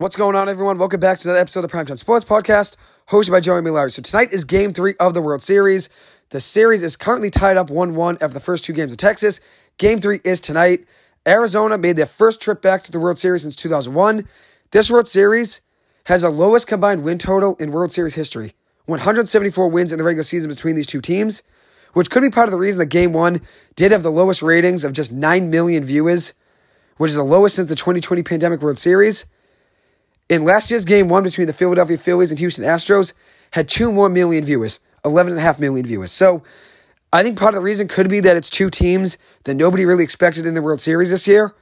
What's going on, everyone? Welcome back to another episode of the Primetime Sports Podcast, hosted by Joey Millard. So tonight is Game Three of the World Series. The series is currently tied up one-one after the first two games of Texas. Game Three is tonight. Arizona made their first trip back to the World Series since 2001. This World Series has the lowest combined win total in World Series history 174 wins in the regular season between these two teams, which could be part of the reason that Game 1 did have the lowest ratings of just 9 million viewers, which is the lowest since the 2020 pandemic World Series. In last year's Game 1 between the Philadelphia Phillies and Houston Astros, had 2 more million viewers, 11.5 million viewers. So I think part of the reason could be that it's two teams that nobody really expected in the World Series this year.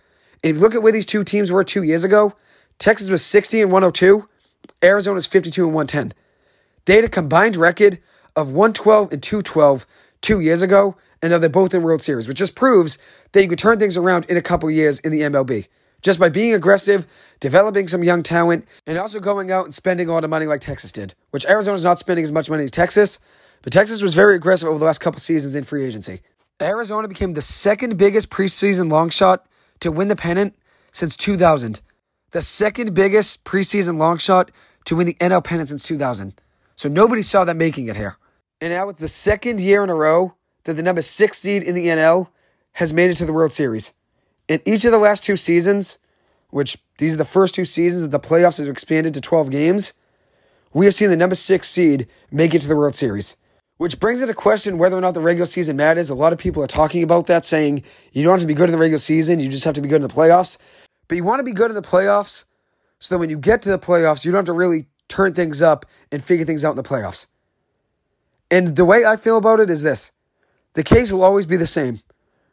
And if you look at where these two teams were two years ago, Texas was 60 and 102, Arizona was 52 and 110. They had a combined record of 112 and 212 two years ago, and now they're both in World Series, which just proves that you could turn things around in a couple years in the MLB. Just by being aggressive, developing some young talent, and also going out and spending all the money like Texas did, which Arizona's not spending as much money as Texas, but Texas was very aggressive over the last couple seasons in free agency. Arizona became the second biggest preseason long shot to win the pennant since 2000. The second biggest preseason long shot to win the NL pennant since 2000. So nobody saw them making it here. And now it's the second year in a row that the number six seed in the NL has made it to the World Series. In each of the last two seasons, which these are the first two seasons that the playoffs have expanded to 12 games, we have seen the number six seed make it to the World Series. Which brings into question whether or not the regular season matters. A lot of people are talking about that, saying you don't have to be good in the regular season, you just have to be good in the playoffs. But you want to be good in the playoffs so that when you get to the playoffs, you don't have to really turn things up and figure things out in the playoffs. And the way I feel about it is this the case will always be the same.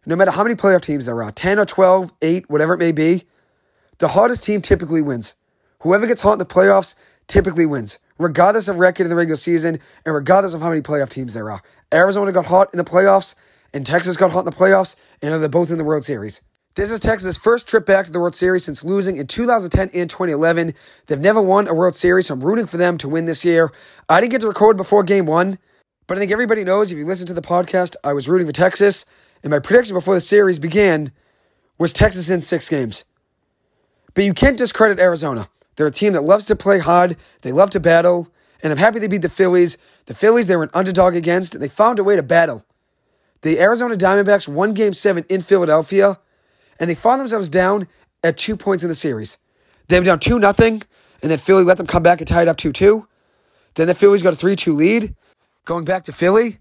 No matter how many playoff teams there are 10 or 12, 8, whatever it may be the hottest team typically wins. Whoever gets hot in the playoffs typically wins, regardless of record in the regular season and regardless of how many playoff teams there are. Arizona got hot in the playoffs, and Texas got hot in the playoffs, and they're both in the World Series. This is Texas' first trip back to the World Series since losing in 2010 and 2011. They've never won a World Series, so I'm rooting for them to win this year. I didn't get to record before game one, but I think everybody knows if you listen to the podcast, I was rooting for Texas, and my prediction before the series began was Texas in six games. But you can't discredit Arizona. They're a team that loves to play hard, they love to battle, and I'm happy they beat the Phillies. The Phillies, they were an underdog against, they found a way to battle. The Arizona Diamondbacks won game seven in Philadelphia, and they found themselves down at two points in the series. They were down 2 nothing, and then Philly let them come back and tie it up 2 2. Then the Phillies got a 3 2 lead, going back to Philly.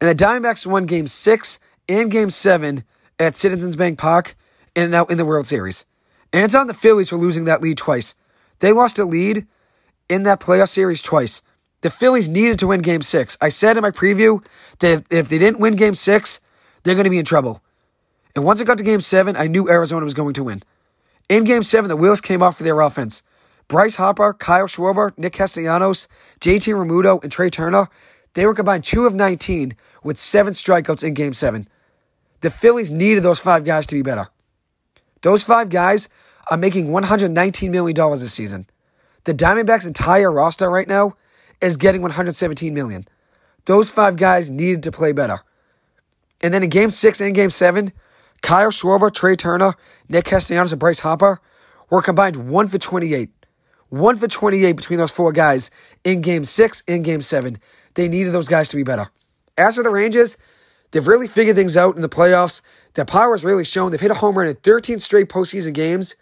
And the Diamondbacks won game six and game seven at Citizens Bank Park and now in the World Series. And it's on the Phillies for losing that lead twice. They lost a lead in that playoff series twice. The Phillies needed to win game six. I said in my preview that if they didn't win game six, they're going to be in trouble. And once it got to game seven, I knew Arizona was going to win. In game seven, the wheels came off for their offense. Bryce Harper, Kyle Schwarber, Nick Castellanos, JT Realmuto, and Trea Turner, they were combined two of 19 with seven strikeouts in game seven. The Phillies needed those five guys to be better. Those five guys are making $119 million this season. The Diamondbacks' entire roster right now is getting 117 million. Those five guys needed to play better. And then in game six and game seven, Kyle Schwarber, Trea Turner, Nick Castellanos, and Bryce Harper were combined one for 28. One for 28 between those four guys in game six and game seven. They needed those guys to be better. As for the Rangers, they've really figured things out in the playoffs. Their power has really shown. They've hit a home run in 13 straight postseason games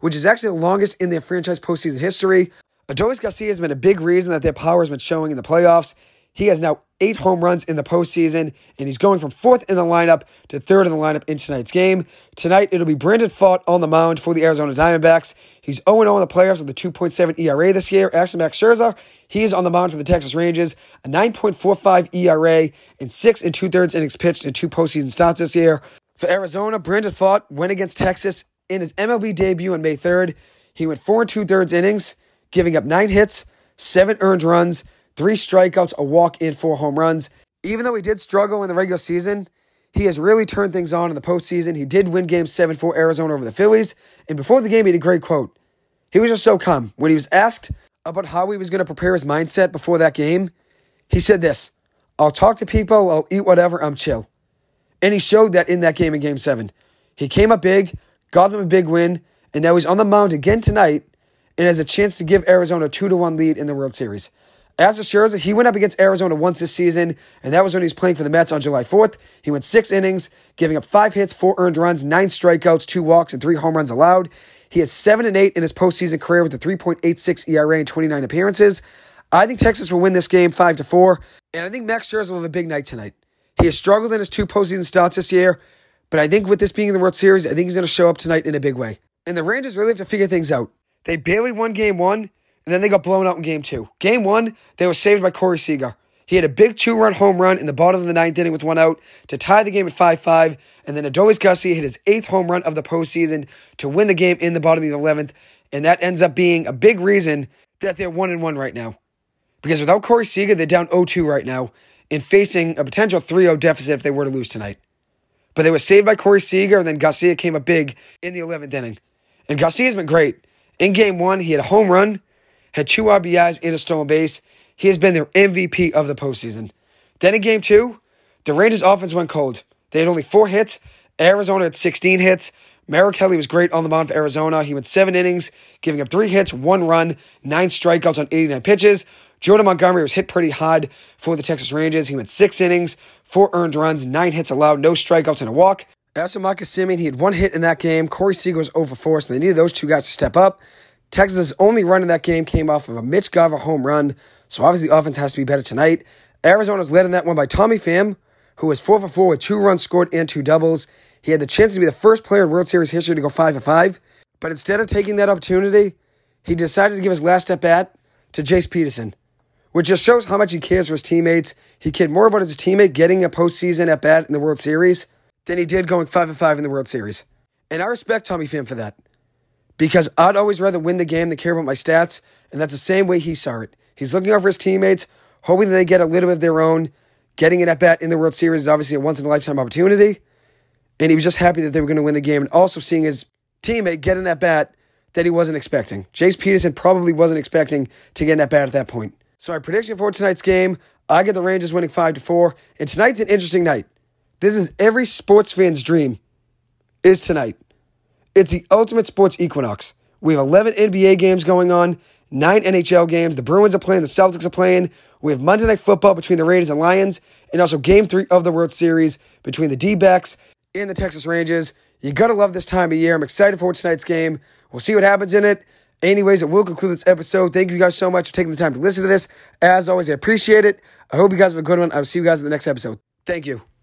which is actually the longest in their franchise postseason history. Adolis Garcia has been a big reason that their power has been showing in the playoffs. He has now eight home runs in the postseason, and he's going from fourth in the lineup to third in the lineup in tonight's game. Tonight, it'll be Brandon Pfaadt on the mound for the Arizona Diamondbacks. He's 0 0 in the playoffs with a 2.7 ERA this year. Actually, Max Scherzer, he's on the mound for the Texas Rangers, a 9.45 ERA and six and two thirds innings pitched in two postseason starts this year. For Arizona, Brandon Pfaadt went against Texas in his MLB debut on May 3rd, he went four and two thirds innings, giving up nine hits, seven earned runs, three strikeouts, a walk, and four home runs. Even though he did struggle in the regular season, he has really turned things on in the postseason. He did win game seven for Arizona over the Phillies. And before the game, he had a great quote. He was just so calm. When he was asked about how he was going to prepare his mindset before that game, he said this I'll talk to people, I'll eat whatever, I'm chill. And he showed that in that game in game seven. He came up big, got them a big win, and now he's on the mound again tonight and has a chance to give Arizona a 2 to 1 lead in the World Series. As for Scherzer, he went up against Arizona once this season, and that was when he was playing for the Mets on July 4th. He went six innings, giving up five hits, four earned runs, nine strikeouts, two walks, and three home runs allowed. He has seven and eight in his postseason career with a 3.86 ERA in 29 appearances. I think Texas will win this game five to four, and I think Max Scherzer will have a big night tonight. He has struggled in his two postseason starts this year, but I think with this being the World Series, I think he's going to show up tonight in a big way. And the Rangers really have to figure things out. They barely won game one, and then they got blown out in game two. Game one, they were saved by Corey Seager. He had a big two run home run in the bottom of the ninth inning with one out to tie the game at 5 5. And then Adolis Garcia hit his eighth home run of the postseason to win the game in the bottom of the 11th. And that ends up being a big reason that they're 1 and 1 right now. Because without Corey Seager, they're down 0 2 right now and facing a potential 3 0 deficit if they were to lose tonight. But they were saved by Corey Seager, and then Garcia came up big in the 11th inning. And Garcia's been great. In game one, he had a home run had two RBIs and a stolen base. He has been their MVP of the postseason. Then in game two, the Rangers offense went cold. They had only four hits. Arizona had 16 hits. Merrill Kelly was great on the mound for Arizona. He went seven innings, giving up three hits, one run, nine strikeouts on 89 pitches. Jordan Montgomery was hit pretty hard for the Texas Rangers. He went six innings, four earned runs, nine hits allowed, no strikeouts, and a walk. As for Marcus Semien, he had one hit in that game. Corey Seager was over four, so they needed those two guys to step up. Texas' only run in that game came off of a Mitch Garver home run, so obviously the offense has to be better tonight. Arizona's led in that one by Tommy Pham, who was 4 for 4 with two runs scored and two doubles. He had the chance to be the first player in World Series history to go 5 for 5, but instead of taking that opportunity, he decided to give his last at bat to Jace Peterson, which just shows how much he cares for his teammates. He cared more about his teammate getting a postseason at bat in the World Series than he did going 5 for 5 in the World Series. And I respect Tommy Pham for that because I'd always rather win the game than care about my stats. And that's the same way he saw it. He's looking out for his teammates, hoping that they get a little bit of their own. Getting an at bat in the World Series is obviously a once in a lifetime opportunity. And he was just happy that they were going to win the game and also seeing his teammate get an at bat that he wasn't expecting. Jace Peterson probably wasn't expecting to get an at bat at that point. So, my prediction for tonight's game I get the Rangers winning 5 to 4. And tonight's an interesting night. This is every sports fan's dream, is tonight. It's the ultimate sports equinox. We have 11 NBA games going on, nine NHL games. The Bruins are playing, the Celtics are playing. We have Monday Night Football between the Raiders and Lions, and also Game 3 of the World Series between the D backs and the Texas Rangers. You gotta love this time of year. I'm excited for tonight's game. We'll see what happens in it. Anyways, it will conclude this episode. Thank you guys so much for taking the time to listen to this. As always, I appreciate it. I hope you guys have a good one. I'll see you guys in the next episode. Thank you.